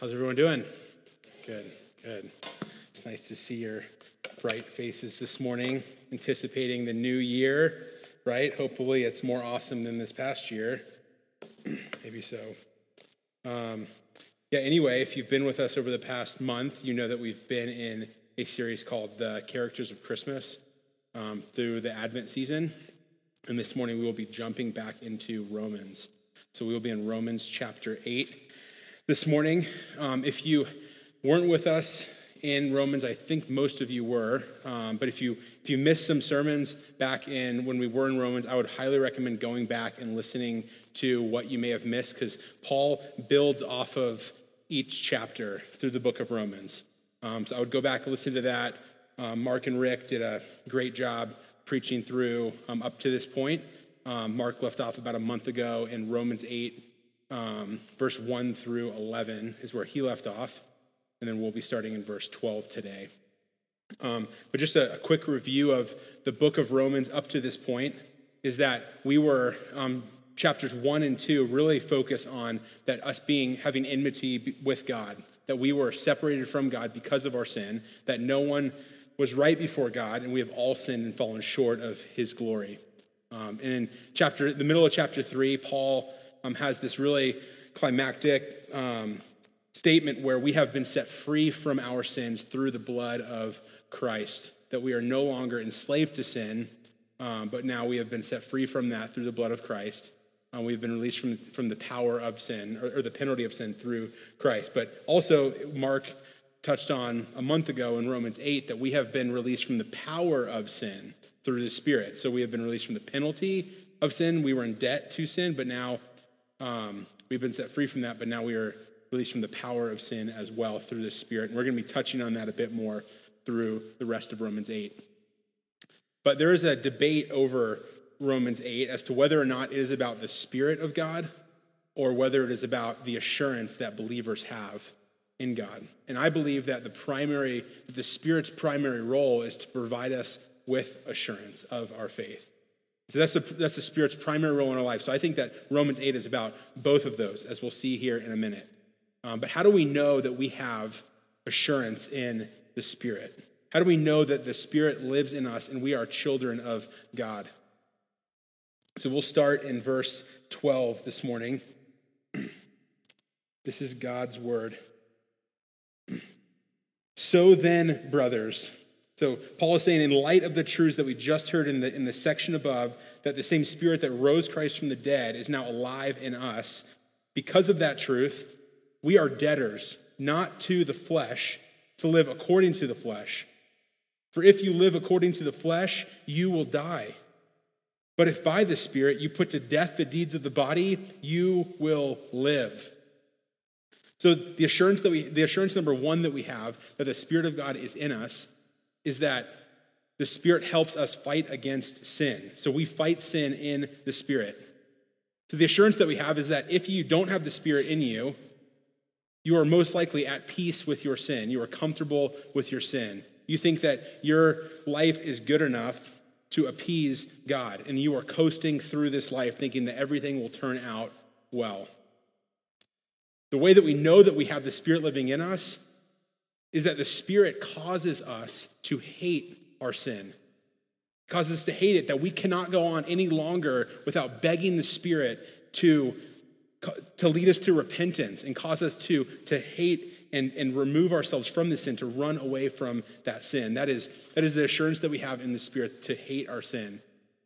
How's everyone doing? Good, good. It's nice to see your bright faces this morning, anticipating the new year, right? Hopefully, it's more awesome than this past year. Maybe so. Um, yeah, anyway, if you've been with us over the past month, you know that we've been in a series called The Characters of Christmas um, through the Advent season. And this morning, we will be jumping back into Romans. So we will be in Romans chapter 8 this morning. Um, if you weren't with us in Romans, I think most of you were. Um, but if you if you missed some sermons back in when we were in Romans, I would highly recommend going back and listening to what you may have missed because Paul builds off of each chapter through the book of Romans. Um, so I would go back and listen to that. Um, Mark and Rick did a great job preaching through um, up to this point. Um, Mark left off about a month ago in Romans 8, um, verse 1 through 11 is where he left off. And then we'll be starting in verse 12 today. Um, but just a, a, quick review of the book of Romans up to this point is that we were, um, chapters 1 and 2 really focus on that us being, having enmity with God, that we were separated from God because of our sin, that no one was right before God, and we have all sinned and fallen short of his glory. Um, and in chapter, the middle of chapter 3, Paul um, has this really climactic um, statement where we have been set free from our sins through the blood of Christ, that we are no longer enslaved to sin, um, but now we have been set free from that through the blood of Christ. Uh, we've been released from, from the power of sin or, or the penalty of sin through Christ. But also, Mark touched on a month ago in Romans 8 that we have been released from the power of sin through the Spirit. So we have been released from the penalty of sin. We were in debt to sin, but now um, we've been set free from that, but now we are released from the power of sin as well through the Spirit. And we're going to be touching on that a bit more through the rest of Romans 8. But there is a debate over Romans 8 as to whether or not it is about the Spirit of God or whether it is about the assurance that believers have in God. And I believe that the primary, the Spirit's primary role is to provide us with assurance of our faith. So that's the, that's the Spirit's primary role in our life. So I think that Romans 8 is about both of those, as we'll see here in a minute. Um, but how do we know that we have assurance in the Spirit? How do we know that the Spirit lives in us and we are children of God? So we'll start in verse 12 this morning. this is God's word. So then, brothers, so Paul is saying, in light of the truths that we just heard in the, in the section above, that the same spirit that rose Christ from the dead is now alive in us. Because of that truth, we are debtors, not to the flesh, to live according to the flesh. For if you live according to the flesh, you will die. But if by the Spirit you put to death the deeds of the body, you will live. So the assurance that we the assurance number 1 that we have that the spirit of God is in us is that the Spirit helps us fight against sin. So we fight sin in the Spirit. So the assurance that we have is that if you don't have the Spirit in you, you are most likely at peace with your sin. You are comfortable with your sin. You think that your life is good enough to appease God, and you are coasting through this life thinking that everything will turn out well. The way that we know that we have the Spirit living in us is that the Spirit causes us to hate our sin, causes us to hate it, that we cannot go on any longer without begging the Spirit to, to lead us to repentance and cause us to, to hate and, and remove ourselves from the sin, to run away from that sin. That is, that is the assurance that we have in the Spirit to hate our sin.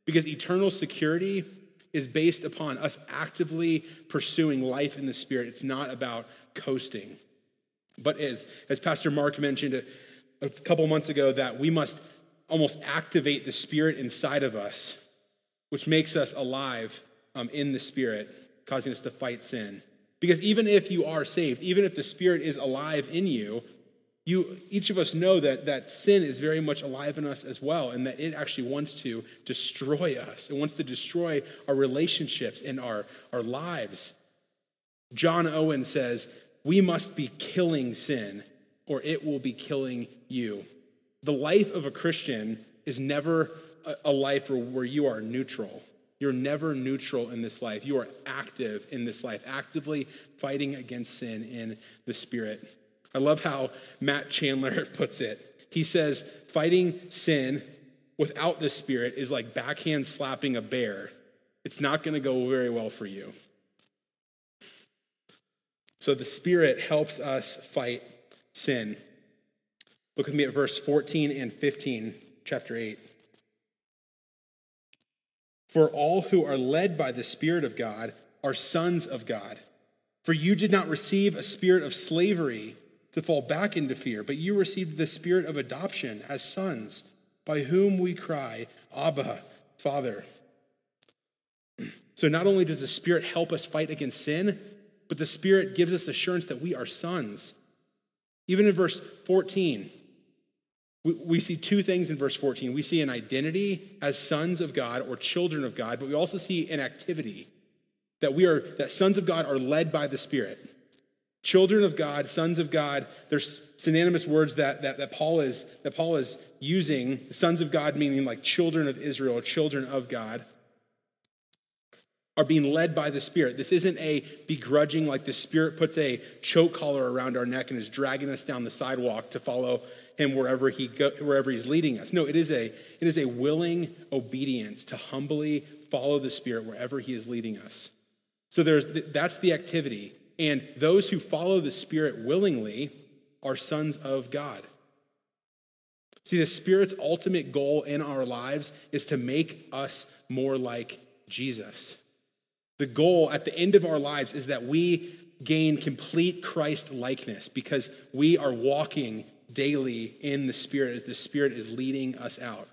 Because eternal security is based upon us actively pursuing life in the Spirit. It's not about coasting. But as, as Pastor Mark mentioned a, a couple months ago, that we must almost activate the Spirit inside of us, which makes us alive um, in the Spirit, causing us to fight sin. Because even if you are saved, even if the Spirit is alive in you, you each of us know that, that sin is very much alive in us as well, and that it actually wants to destroy us. It wants to destroy our relationships and our, our lives. John Owen says, we must be killing sin or it will be killing you. The life of a Christian is never a life where you are neutral. You're never neutral in this life. You are active in this life, actively fighting against sin in the Spirit. I love how Matt Chandler puts it. He says, fighting sin without the Spirit is like backhand slapping a bear. It's not going to go very well for you. So the Spirit helps us fight sin. Look with me at verse 14 and 15, chapter 8. For all who are led by the Spirit of God are sons of God. For you did not receive a spirit of slavery to fall back into fear, but you received the spirit of adoption as sons, by whom we cry, Abba, Father. So not only does the Spirit help us fight against sin, but the Spirit gives us assurance that we are sons. Even in verse 14, we, see two things in verse 14. We see an identity as sons of God or children of God, but we also see an activity that we are that sons of God are led by the Spirit. Children of God, sons of God, there's synonymous words that, that, that, Paul is, that Paul is using. Sons of God meaning like children of Israel, children of God are being led by the Spirit. This isn't a begrudging, like the Spirit puts a choke collar around our neck and is dragging us down the sidewalk to follow Him wherever, he go, wherever He's leading us. No, it is, a, it is a willing obedience to humbly follow the Spirit wherever He is leading us. So there's, that's the activity. And those who follow the Spirit willingly are sons of God. See, the Spirit's ultimate goal in our lives is to make us more like Jesus. The goal at the end of our lives is that we gain complete Christ likeness because we are walking daily in the Spirit as the Spirit is leading us out.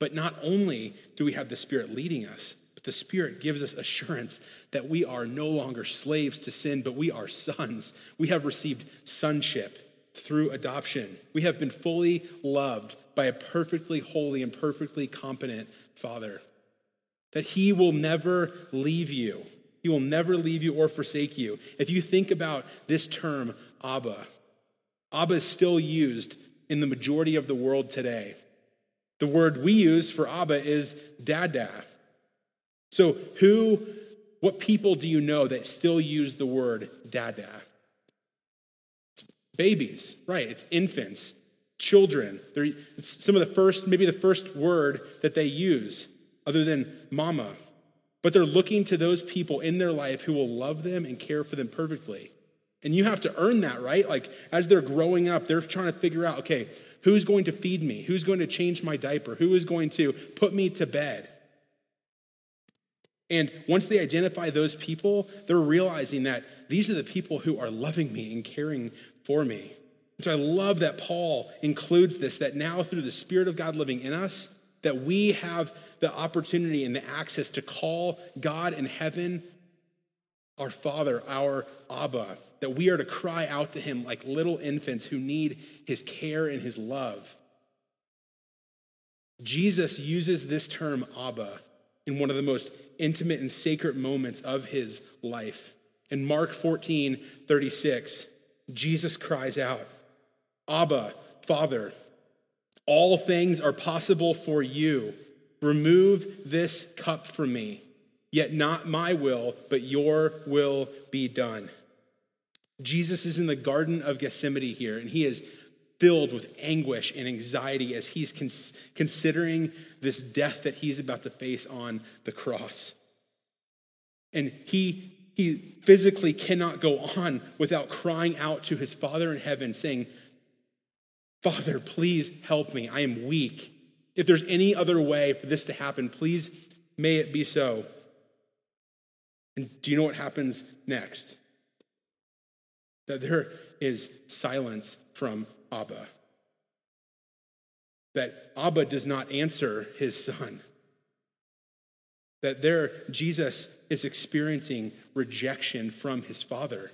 But not only do we have the Spirit leading us, but the Spirit gives us assurance that we are no longer slaves to sin, but we are sons. We have received sonship through adoption. We have been fully loved by a perfectly holy and perfectly competent Father that He will never leave you. He will never leave you or forsake you. If you think about this term, Abba, Abba is still used in the majority of the world today. The word we use for Abba is Dada. So, who, what people do you know that still use the word Dada? Babies, right? It's infants, children. They're, it's some of the first, maybe the first word that they use other than mama. But they're looking to those people in their life who will love them and care for them perfectly. And you have to earn that, right? Like as they're growing up, they're trying to figure out okay, who's going to feed me? Who's going to change my diaper? Who is going to put me to bed? And once they identify those people, they're realizing that these are the people who are loving me and caring for me. So I love that Paul includes this that now through the Spirit of God living in us, that we have the opportunity and the access to call God in heaven our Father, our Abba, that we are to cry out to Him like little infants who need His care and His love. Jesus uses this term Abba in one of the most intimate and sacred moments of His life. In Mark 14 36, Jesus cries out, Abba, Father, all things are possible for you. Remove this cup from me. Yet not my will, but your will be done. Jesus is in the Garden of Gethsemane here, and he is filled with anguish and anxiety as he's cons- considering this death that he's about to face on the cross. And he, he physically cannot go on without crying out to his Father in heaven, saying, Father, please help me. I am weak. If there's any other way for this to happen, please may it be so. And do you know what happens next? That there is silence from Abba. That Abba does not answer his son. That there, Jesus is experiencing rejection from his father.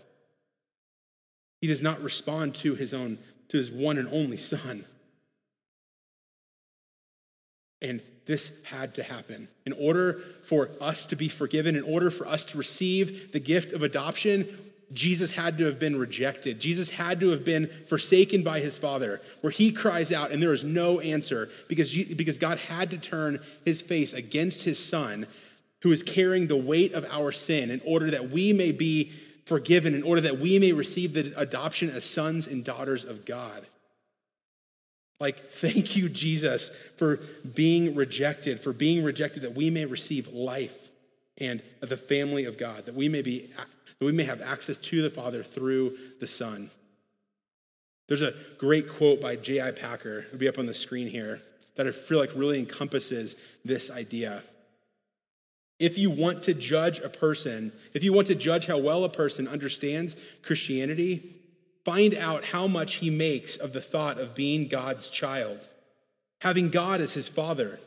He does not respond to his own, to his one and only son. And this had to happen. In order for us to be forgiven, in order for us to receive the gift of adoption, Jesus had to have been rejected. Jesus had to have been forsaken by his Father, where he cries out and there is no answer because, because God had to turn his face against his Son, who is carrying the weight of our sin, in order that we may be forgiven, in order that we may receive the adoption as sons and daughters of God. Like, thank you, Jesus, for being rejected, for being rejected that we may receive life and the family of God, that we may be that we may have access to the Father through the Son. There's a great quote by J.I. Packer, it'll be up on the screen here, that I feel like really encompasses this idea. If you want to judge a person, if you want to judge how well a person understands Christianity, find out how much he makes of the thought of being God's child, having God as his father.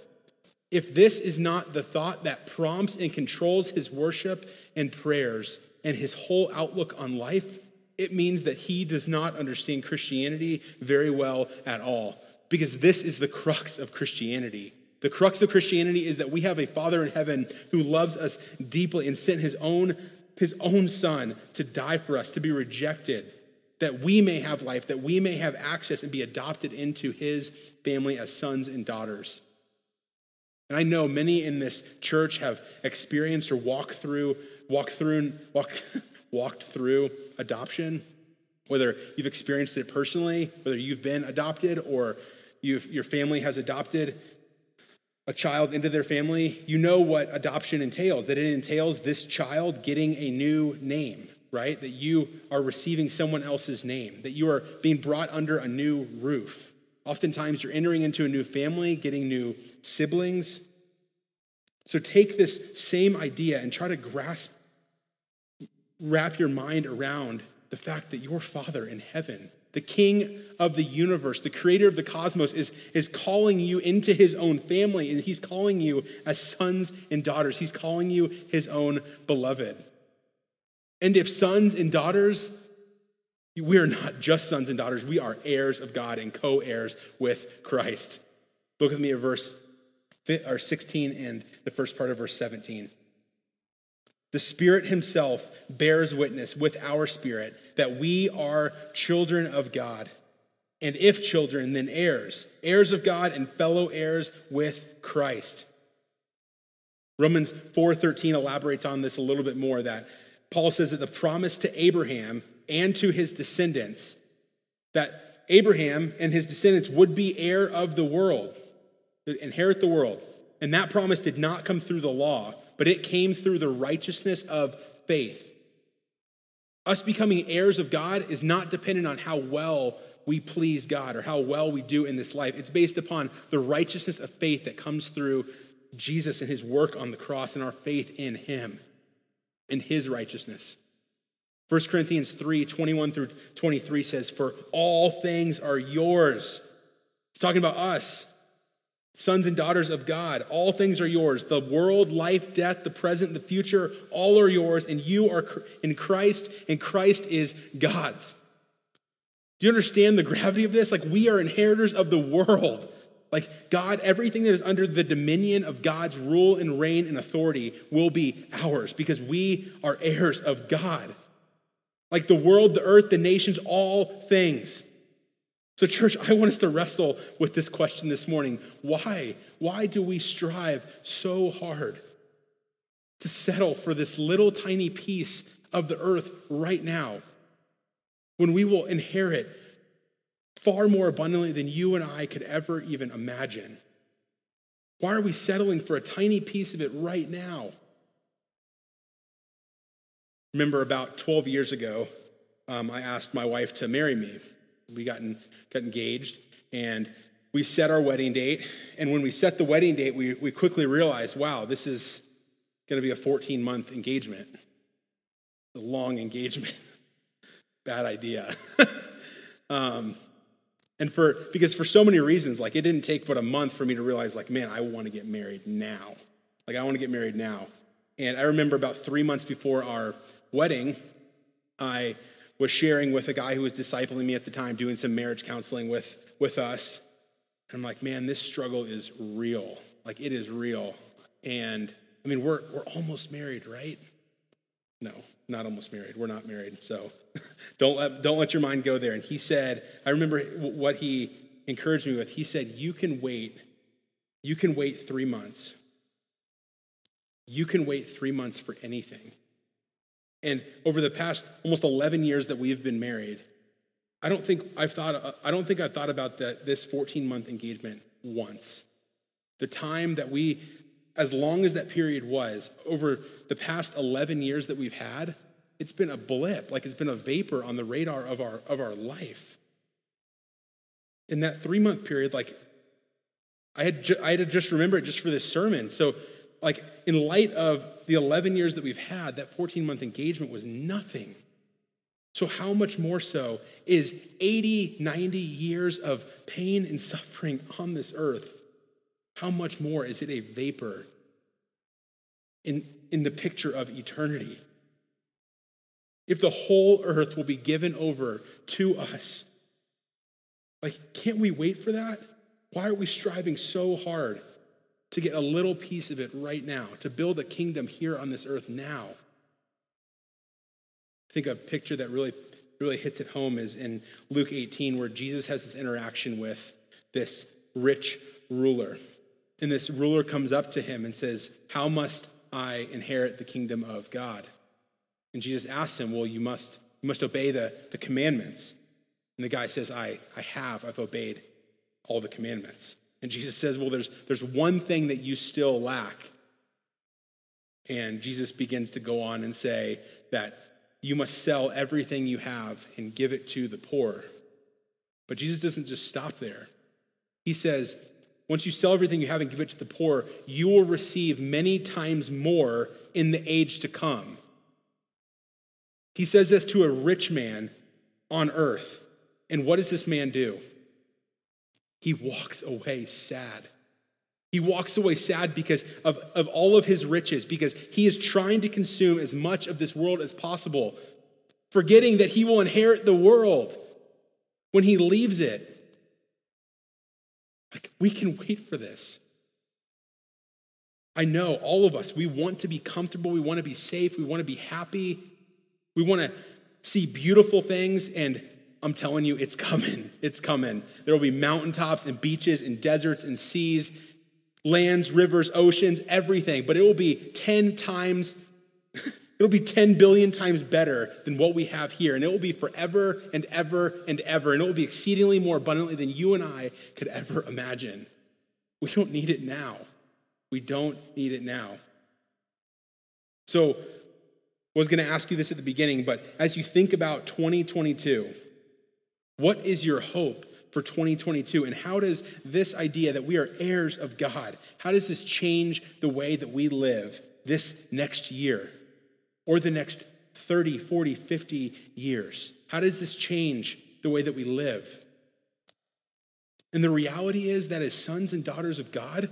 If this is not the thought that prompts and controls his worship and prayers and his whole outlook on life, it means that he does not understand Christianity very well at all. Because this is the crux of Christianity. The crux of Christianity is that we have a Father in heaven who loves us deeply and sent his own, his own Son to die for us, to be rejected, that we may have life, that we may have access and be adopted into his family as sons and daughters. And I know many in this church have experienced or walked through, walked through, walk, walked through adoption, whether you've experienced it personally, whether you've been adopted or your family has adopted a child into their family, you know what adoption entails, that it entails this child getting a new name, right? That you are receiving someone else's name, that you are being brought under a new roof. Oftentimes, you're entering into a new family, getting new siblings. So take this same idea and try to grasp, wrap your mind around the fact that your Father in heaven, the King of the universe, the creator of the cosmos, is, is calling you into his own family, and he's calling you as sons and daughters. He's calling you his own beloved. And if sons and daughters, we are not just sons and daughters, we are heirs of God and co heirs with Christ. Look with me at verse or 16 and the first part of verse 17. The Spirit Himself bears witness with our spirit that we are children of God. And if children, then heirs, heirs of God and fellow heirs with Christ. Romans 4:13 elaborates on this a little bit more that Paul says that the promise to Abraham and to his descendants that Abraham and his descendants would be heir of the world, to inherit the world. And that promise did not come through the law, but it came through the righteousness of faith. Us becoming heirs of God is not dependent on how well we please God or how well we do in this life. It's based upon the righteousness of faith that comes through Jesus and his work on the cross and our faith in him and his righteousness. 1 Corinthians 3 21 through 23 says, For all things are yours. He's talking about us, sons and daughters of God. All things are yours. The world, life, death, the present, the future, all are yours, and you are in Christ, and Christ is God's. Do you understand the gravity of this? Like, we are inheritors of the world. Like, God, everything that is under the dominion of God's rule and reign and authority will be ours because we are heirs of God. Like the world, the earth, the nations, all things. So, church, I want us to wrestle with this question this morning. Why? Why do we strive so hard to settle for this little tiny piece of the earth right now when we will inherit far more abundantly than you and I could ever even imagine? Why are we settling for a tiny piece of it right now? Remember about 12 years ago, um, I asked my wife to marry me. We got, in, got engaged and we set our wedding date. And when we set the wedding date, we, we quickly realized wow, this is going to be a 14 month engagement. A long engagement. Bad idea. um, and for because for so many reasons, like it didn't take but a month for me to realize, like, man, I want to get married now. Like I want to get married now. And I remember about three months before our wedding, I was sharing with a guy who was discipling me at the time, doing some marriage counseling with, with us. And I'm like, man, this struggle is real. Like, it is real. And I mean, we're, we're almost married, right? No, not almost married. We're not married. So don't let, don't let your mind go there. And he said, I remember what he encouraged me with. He said, You can wait. You can wait three months. You can wait three months for anything. And over the past almost 11 years that we've been married, I don't think I've thought, I don't think I've thought about the, this 14 month engagement once. The time that we, as long as that period was, over the past 11 years that we've had, it's been a blip, like it's been a vapor on the radar of our, of our life. In that three month period, like I had, ju- I had to just remember it just for this sermon. So, like, in light of the 11 years that we've had, that 14 month engagement was nothing. So, how much more so is 80, 90 years of pain and suffering on this earth? How much more is it a vapor in, in the picture of eternity? If the whole earth will be given over to us, like, can't we wait for that? Why are we striving so hard to get a little piece of it right now, to build a kingdom here on this earth now? I think a picture that really, really hits it home is in Luke 18, where Jesus has this interaction with this rich ruler. And this ruler comes up to him and says, How must I inherit the kingdom of God? And Jesus asks him, Well, you must, you must obey the, the commandments. And the guy says, I, I have, I've obeyed all the commandments. And Jesus says, Well, there's, there's one thing that you still lack. And Jesus begins to go on and say that you must sell everything you have and give it to the poor. But Jesus doesn't just stop there. He says, once you sell everything you have and give it to the poor, you will receive many times more in the age to come. He says this to a rich man on earth. And what does this man do? He walks away sad. He walks away sad because of, of all of his riches, because he is trying to consume as much of this world as possible, forgetting that he will inherit the world when he leaves it. Like, we can wait for this. I know all of us, we want to be comfortable, we want to be safe, we want to be happy, we want to see beautiful things, and I'm telling you, it's coming. It's coming. There will be mountaintops and beaches and deserts and seas, lands, rivers, oceans, everything, but it will be 10 times. It'll be 10 billion times better than what we have here. And it will be forever and ever and ever. And it will be exceedingly more abundantly than you and I could ever imagine. We don't need it now. We don't need it now. So, I was going to ask you this at the beginning, but as you think about 2022, what is your hope for 2022? And how does this idea that we are heirs of God, how does this change the way that we live this next year or the next 30, 40, 50 years? How does this change the way that we live? And the reality is that as sons and daughters of God,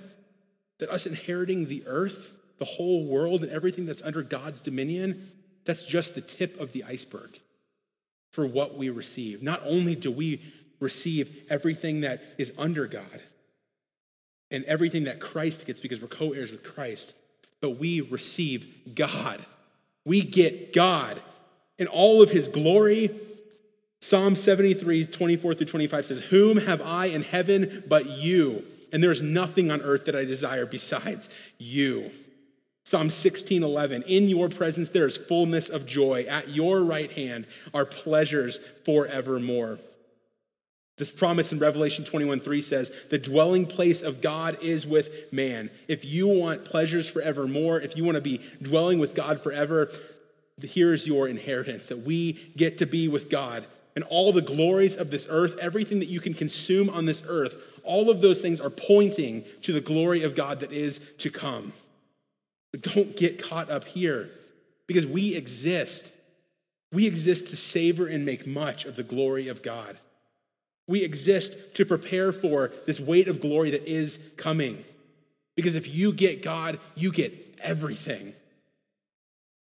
that us inheriting the earth, the whole world, and everything that's under God's dominion, that's just the tip of the iceberg for what we receive. Not only do we receive everything that is under God and everything that Christ gets because we're co heirs with Christ, but we receive God. We get God in all of his glory. Psalm 73, 24 through 25 says, Whom have I in heaven but you? And there is nothing on earth that I desire besides you. Psalm 16, 11. In your presence there is fullness of joy. At your right hand are pleasures forevermore. This promise in Revelation 21 3 says, The dwelling place of God is with man. If you want pleasures forevermore, if you want to be dwelling with God forever, here's your inheritance that we get to be with God. And all the glories of this earth, everything that you can consume on this earth, all of those things are pointing to the glory of God that is to come. But don't get caught up here because we exist. We exist to savor and make much of the glory of God. We exist to prepare for this weight of glory that is coming. Because if you get God, you get everything.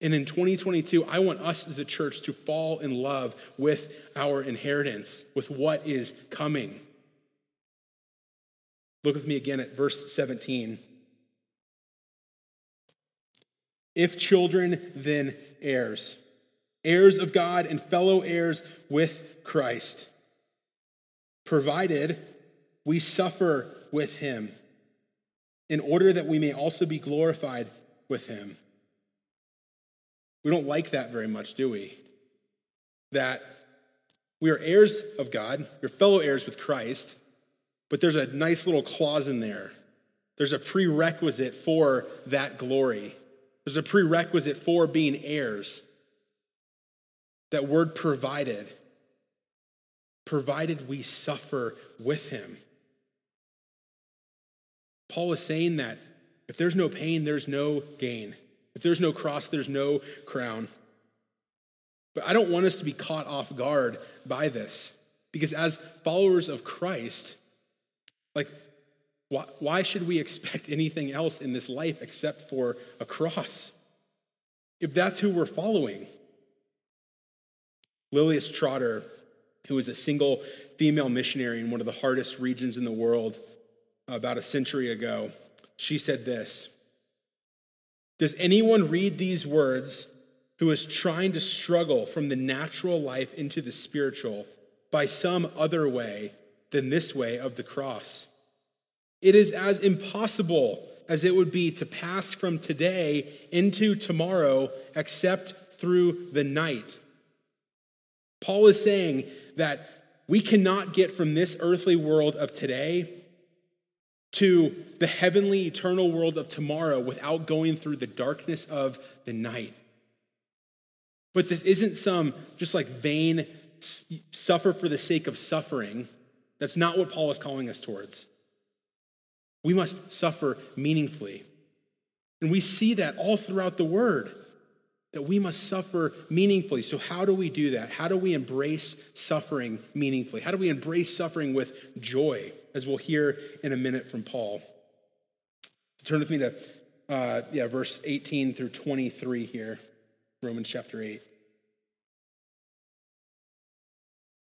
And in 2022, I want us as a church to fall in love with our inheritance, with what is coming. Look with me again at verse 17. If children, then heirs, heirs of God and fellow heirs with Christ, provided we suffer with him, in order that we may also be glorified with him. We don't like that very much, do we? That we are heirs of God, we're fellow heirs with Christ, but there's a nice little clause in there. There's a prerequisite for that glory. There's a prerequisite for being heirs. That word provided. Provided we suffer with him. Paul is saying that if there's no pain, there's no gain. If there's no cross, there's no crown. But I don't want us to be caught off guard by this. Because as followers of Christ, like, why, why should we expect anything else in this life except for a cross? If that's who we're following. Lilias Trotter, who was a single female missionary in one of the hardest regions in the world about a century ago, she said this does anyone read these words who is trying to struggle from the natural life into the spiritual by some other way than this way of the cross? It is as impossible as it would be to pass from today into tomorrow except through the night. Paul is saying that we cannot get from this earthly world of today to the heavenly, eternal world of tomorrow without going through the darkness of the night. But this isn't some just like vain suffer for the sake of suffering. That's not what Paul is calling us towards. We must suffer meaningfully. And we see that all throughout the word that we must suffer meaningfully. So, how do we do that? How do we embrace suffering meaningfully? How do we embrace suffering with joy, as we'll hear in a minute from Paul? Turn with me to uh, yeah, verse 18 through 23 here, Romans chapter 8.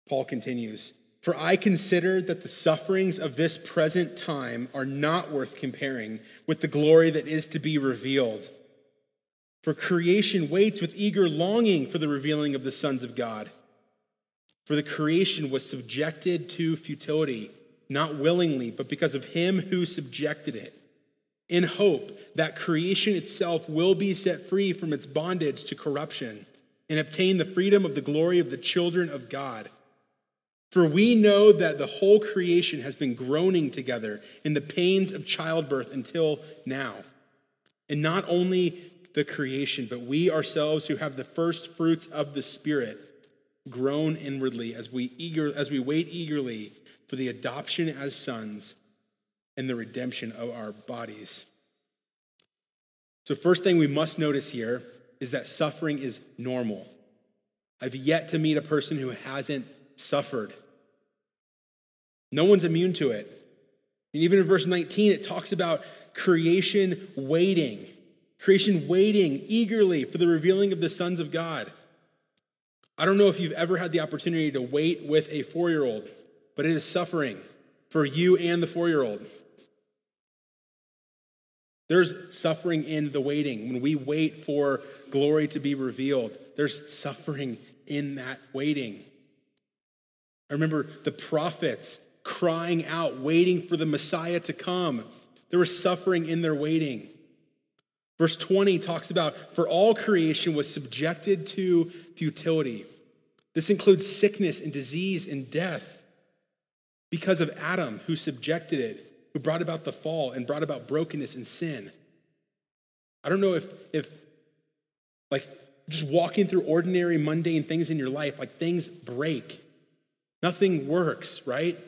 Paul continues For I consider that the sufferings of this present time are not worth comparing with the glory that is to be revealed. For creation waits with eager longing for the revealing of the sons of God. For the creation was subjected to futility, not willingly, but because of him who subjected it, in hope that creation itself will be set free from its bondage to corruption and obtain the freedom of the glory of the children of God. For we know that the whole creation has been groaning together in the pains of childbirth until now. And not only the creation, but we ourselves who have the first fruits of the Spirit groan inwardly as we eager as we wait eagerly for the adoption as sons and the redemption of our bodies. So first thing we must notice here is that suffering is normal. I've yet to meet a person who hasn't suffered. No one's immune to it. And even in verse 19, it talks about creation waiting. Creation waiting eagerly for the revealing of the sons of God. I don't know if you've ever had the opportunity to wait with a four year old, but it is suffering for you and the four year old. There's suffering in the waiting. When we wait for glory to be revealed, there's suffering in that waiting. I remember the prophets crying out, waiting for the Messiah to come. There was suffering in their waiting. Verse 20 talks about, for all creation was subjected to futility. This includes sickness and disease and death because of Adam, who subjected it, who brought about the fall and brought about brokenness and sin. I don't know if, if like, just walking through ordinary, mundane things in your life, like things break. Nothing works, right?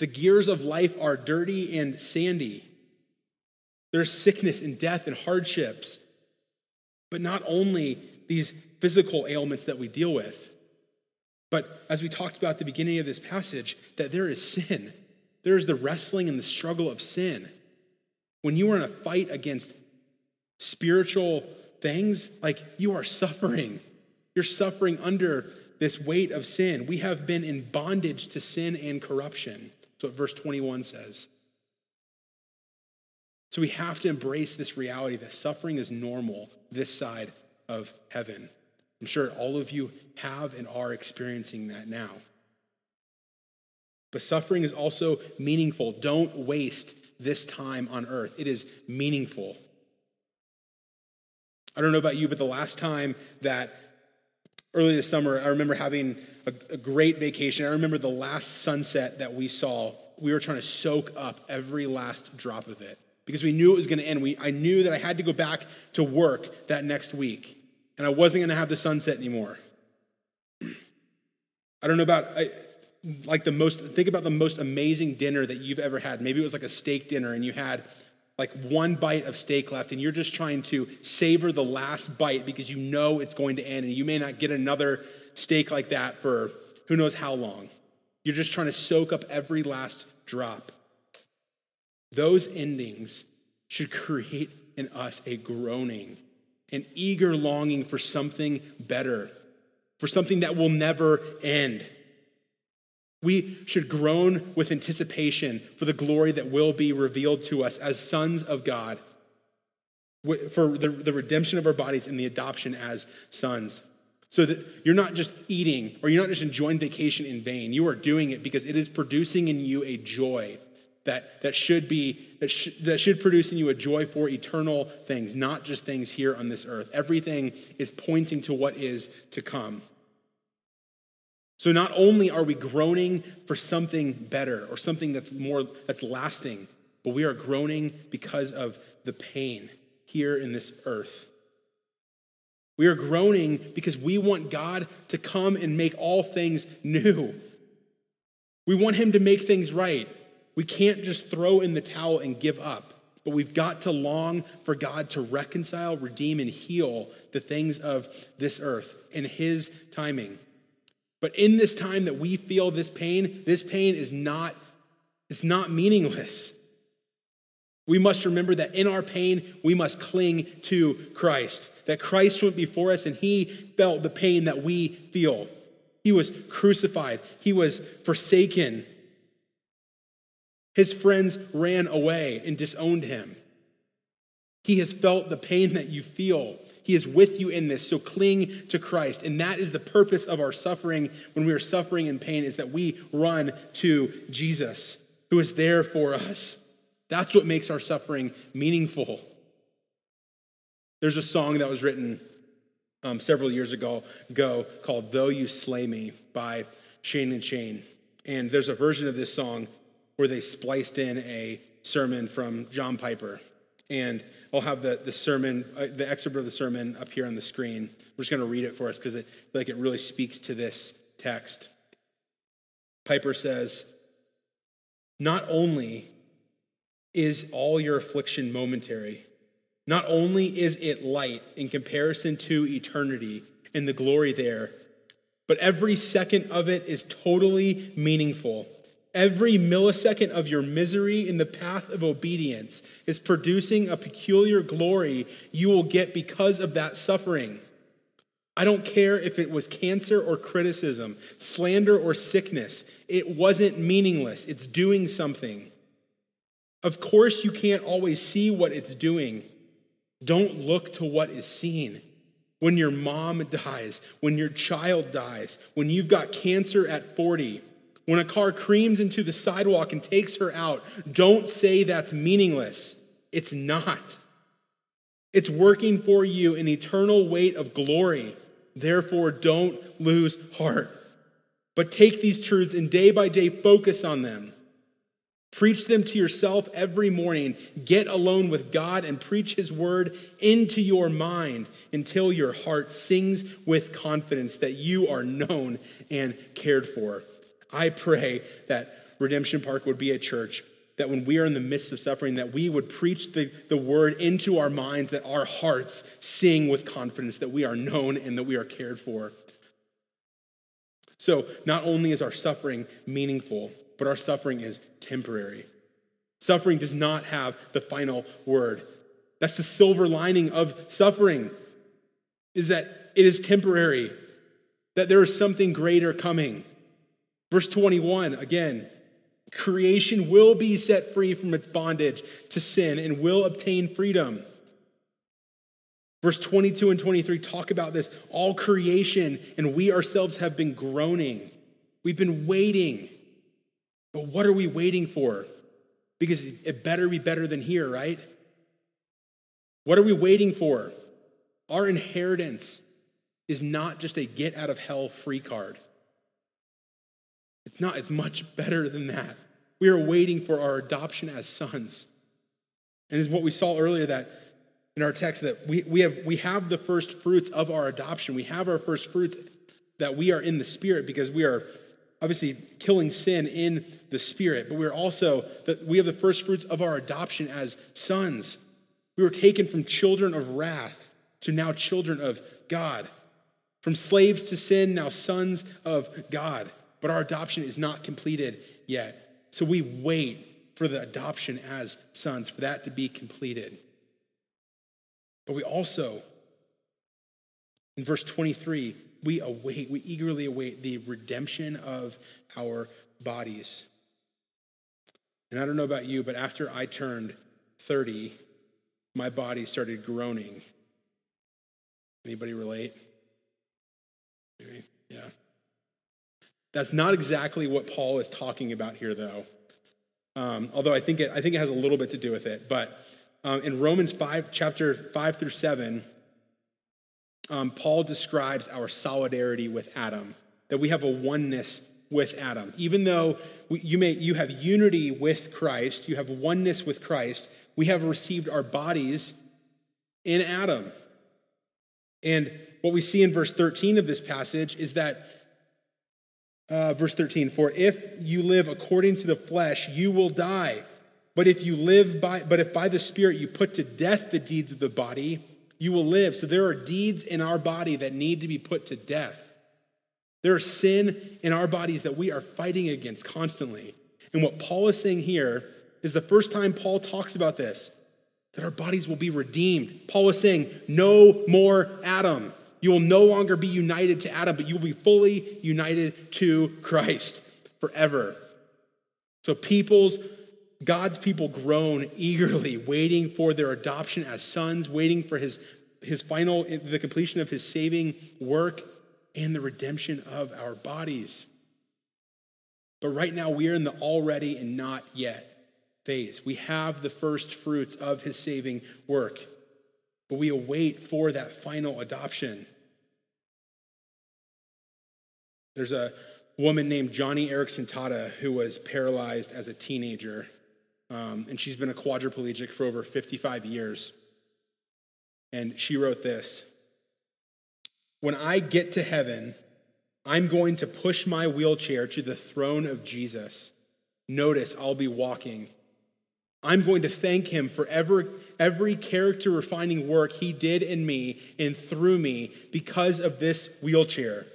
The gears of life are dirty and sandy. There's sickness and death and hardships. But not only these physical ailments that we deal with, but as we talked about at the beginning of this passage, that there is sin. There is the wrestling and the struggle of sin. When you are in a fight against spiritual things, like you are suffering. You're suffering under this weight of sin. We have been in bondage to sin and corruption. That's what verse 21 says. So we have to embrace this reality that suffering is normal this side of heaven. I'm sure all of you have and are experiencing that now. But suffering is also meaningful. Don't waste this time on earth, it is meaningful. I don't know about you, but the last time that early this summer, I remember having a, a, great vacation. I remember the last sunset that we saw. We were trying to soak up every last drop of it because we knew it was going to end. We, I knew that I had to go back to work that next week, and I wasn't going to have the sunset anymore. I don't know about. I, like the most think about the most amazing dinner that you've ever had maybe it was like a steak dinner and you had like one bite of steak left and you're just trying to savor the last bite because you know it's going to end and you may not get another steak like that for who knows how long. You're just trying to soak up every last drop. Those endings should create in us a groaning, an eager longing for something better, for something that will never end. We should groan with anticipation for the glory that will be revealed to us as sons of God, for the, the redemption of our bodies and the adoption as sons. So that you're not just eating or you're not just enjoying vacation in vain. You are doing it because it is producing in you a joy that, that should be that, sh- that should produce in you a joy for eternal things, not just things here on this earth. Everything is pointing to what is to come. So not only are we groaning for something better or something that's more that's lasting, but we are groaning because of the pain here in this earth. We are groaning because we want God to come and make all things new. We want him to make things right. We can't just throw in the towel and give up, but we've got to long for God to reconcile, redeem, and heal the things of this earth in his timing. But in this time that we feel this pain, this pain is not, it's not meaningless. We must remember that in our pain, we must cling to Christ. That Christ went before us and he felt the pain that we feel. He was crucified, he was forsaken. His friends ran away and disowned him. He has felt the pain that you feel. He is with you in this. So cling to Christ. And that is the purpose of our suffering when we are suffering in pain is that we run to Jesus who is there for us. That's what makes our suffering meaningful. There's a song that was written um, several years ago, ago called Though You Slay Me by Shane and Shane. And there's a version of this song where they spliced in a sermon from John Piper. And I'll have the, the sermon, uh, the excerpt of the sermon up here on the screen. We're just going to read it for us because it, like it really speaks to this text. Piper says, Not only is all your affliction momentary, not only is it light in comparison to eternity and the glory there, but every second of it is totally meaningful Every millisecond of your misery in the path of obedience is producing a peculiar glory you will get because of that suffering. I don't care if it was cancer or criticism, slander or sickness. It wasn't meaningless. It's doing something. Of course, you can't always see what it's doing. Don't look to what is seen. When your mom dies, when your child dies, when you've got cancer at 40, when a car creams into the sidewalk and takes her out, don't say that's meaningless. It's not. It's working for you an eternal weight of glory. Therefore, don't lose heart. But take these truths and day by day focus on them. Preach them to yourself every morning. Get alone with God and preach His word into your mind until your heart sings with confidence that you are known and cared for. I pray that Redemption Park would be a church that when we are in the midst of suffering, that we would preach the, the word into our minds, that our hearts sing with confidence that we are known and that we are cared for. So, not only is our suffering meaningful, but our suffering is temporary. Suffering does not have the final word. That's the silver lining of suffering, is that it is temporary, that there is something greater coming. Verse 21, again, creation will be set free from its bondage to sin and will obtain freedom. Verse 22 and 23 talk about this. All creation and we ourselves have been groaning. We've been waiting. But what are we waiting for? Because it better be better than here, right? What are we waiting for? Our inheritance is not just a get out of hell free card. It's not, it's much better than that. We are waiting for our adoption as sons. And is what we saw earlier that in our text that we, we, have, we have the first fruits of our adoption. We have our first fruits that we are in the Spirit because we are obviously killing sin in the Spirit, but we're also that we have the first fruits of our adoption as sons. We were taken from children of wrath to now children of God. From slaves to sin, now sons of God. But our adoption is not completed yet. So we wait for the adoption as sons, for that to be completed. But we also, in verse 23, we await, we eagerly await the redemption of our bodies. And I don't know about you, but after I turned 30, my body started groaning. Anybody relate? Yeah. That's not exactly what Paul is talking about here, though. Um, although I think it, I think it has a little bit to do with it. But um, in Romans 5, chapter 5 through 7, um, Paul describes our solidarity with Adam, that we have a oneness with Adam. Even though we, you, may, you have unity with Christ, you have oneness with Christ, we have received our bodies in Adam. And what we see in verse 13 of this passage is that, uh, verse 13, for if you live according to the flesh, you will die. But if you live by, but if by the Spirit you put to death the deeds of the body, you will live. So there are deeds in our body that need to be put to death. There is sin in our bodies that we are fighting against constantly. And what Paul is saying here is the first time Paul talks about this that our bodies will be redeemed. Paul is saying, No more Adam. You will no longer be united to Adam, but you will be fully united to Christ forever. So, people's, God's people groan eagerly, waiting for their adoption as sons, waiting for his, his final, the completion of his saving work and the redemption of our bodies. But right now, we are in the already and not yet phase. We have the first fruits of his saving work, but we await for that final adoption. There's a woman named Joni Eareckson Tada who was paralyzed as a teenager, um, and she's been a quadriplegic for over 55 years. And she wrote this When I get to heaven, I'm going to push my wheelchair to the throne of Jesus. Notice I'll be walking I'm going to thank him for every, every character refining work he did in me and through me because of this wheelchair.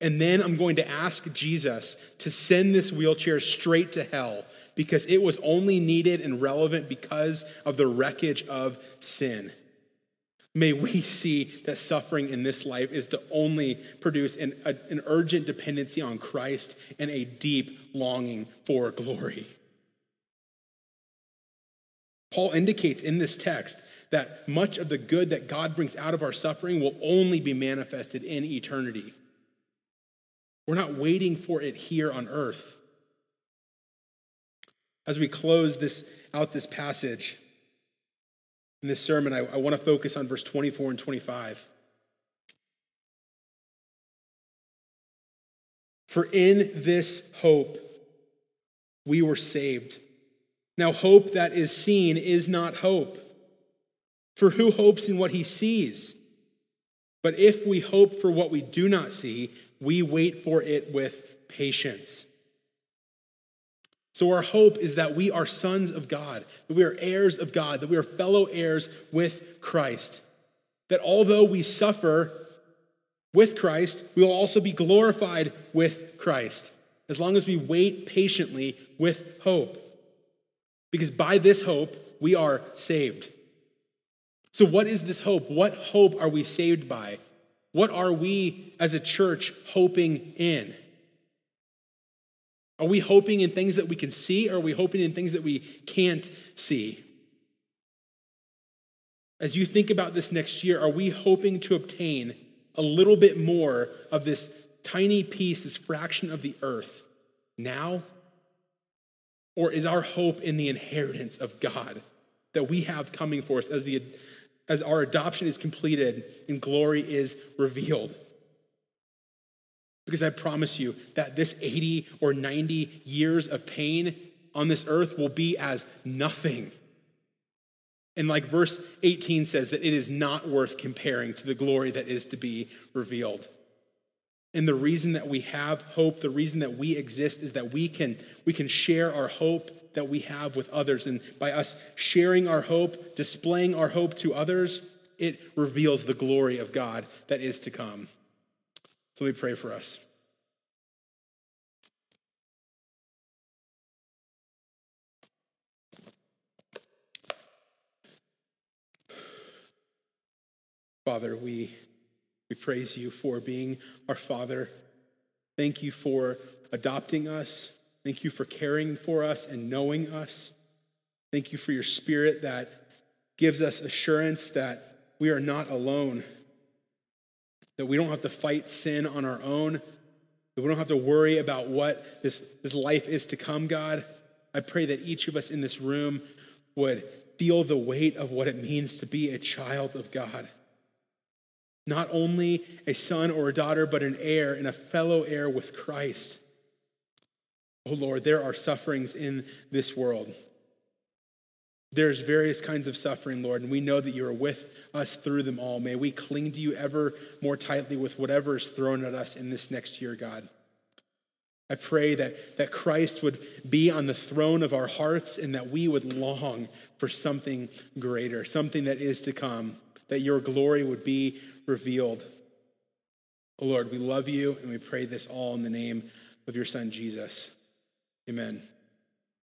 And then I'm going to ask Jesus to send this wheelchair straight to hell because it was only needed and relevant because of the wreckage of sin. May we see that suffering in this life is to only produce an, a, an urgent dependency on Christ and a deep longing for glory. Paul indicates in this text that much of the good that God brings out of our suffering will only be manifested in eternity. We're not waiting for it here on earth. As we close this out this passage in this sermon, I, I want to focus on verse 24 and 25. For in this hope we were saved. Now, hope that is seen is not hope. For who hopes in what he sees? But if we hope for what we do not see, we wait for it with patience. So, our hope is that we are sons of God, that we are heirs of God, that we are fellow heirs with Christ. That although we suffer with Christ, we will also be glorified with Christ, as long as we wait patiently with hope because by this hope, we are saved. So, what is this hope? What hope are we saved by? What are we as a church hoping in? Are we hoping in things that we can see, or are we hoping in things that we can't see? As you think about this next year, are we hoping to obtain a little bit more of this tiny piece, this fraction of the earth now? Or is our hope in the inheritance of God that we have coming for us as, the, as our adoption is completed and glory is revealed? Because I promise you that this 80 or 90 years of pain on this earth will be as nothing and like verse 18 says, that it is not worth comparing to the glory that is to be revealed. And the reason that we have hope, the reason that we exist is that we can, we can share our hope that we have with others. And by us sharing our hope, displaying our hope to others, it reveals the glory of God that is to come. So me pray for us. Father, we, we praise you for being our Father. Thank you for adopting us. Thank you for caring for us and knowing us. Thank you for your spirit that gives us assurance that we are not alone, that we don't have to fight sin on our own, that we don't have to worry about what this, this life is to come, God. I pray that each of us in this room would feel the weight of what it means to be a child of God not only a son or a daughter, but an heir and a fellow heir with Christ. Oh Lord, there are sufferings in this world. There's various kinds of suffering, Lord, and we know that you are with us through them all. May we cling to you ever more tightly with whatever is thrown at us in this next year, God. I pray that, that Christ would be on the throne of our hearts and that we would long for something greater, something that is to come, that your glory would be revealed. Oh Lord, we love you and we pray this all in the name of your Son, Jesus. Amen.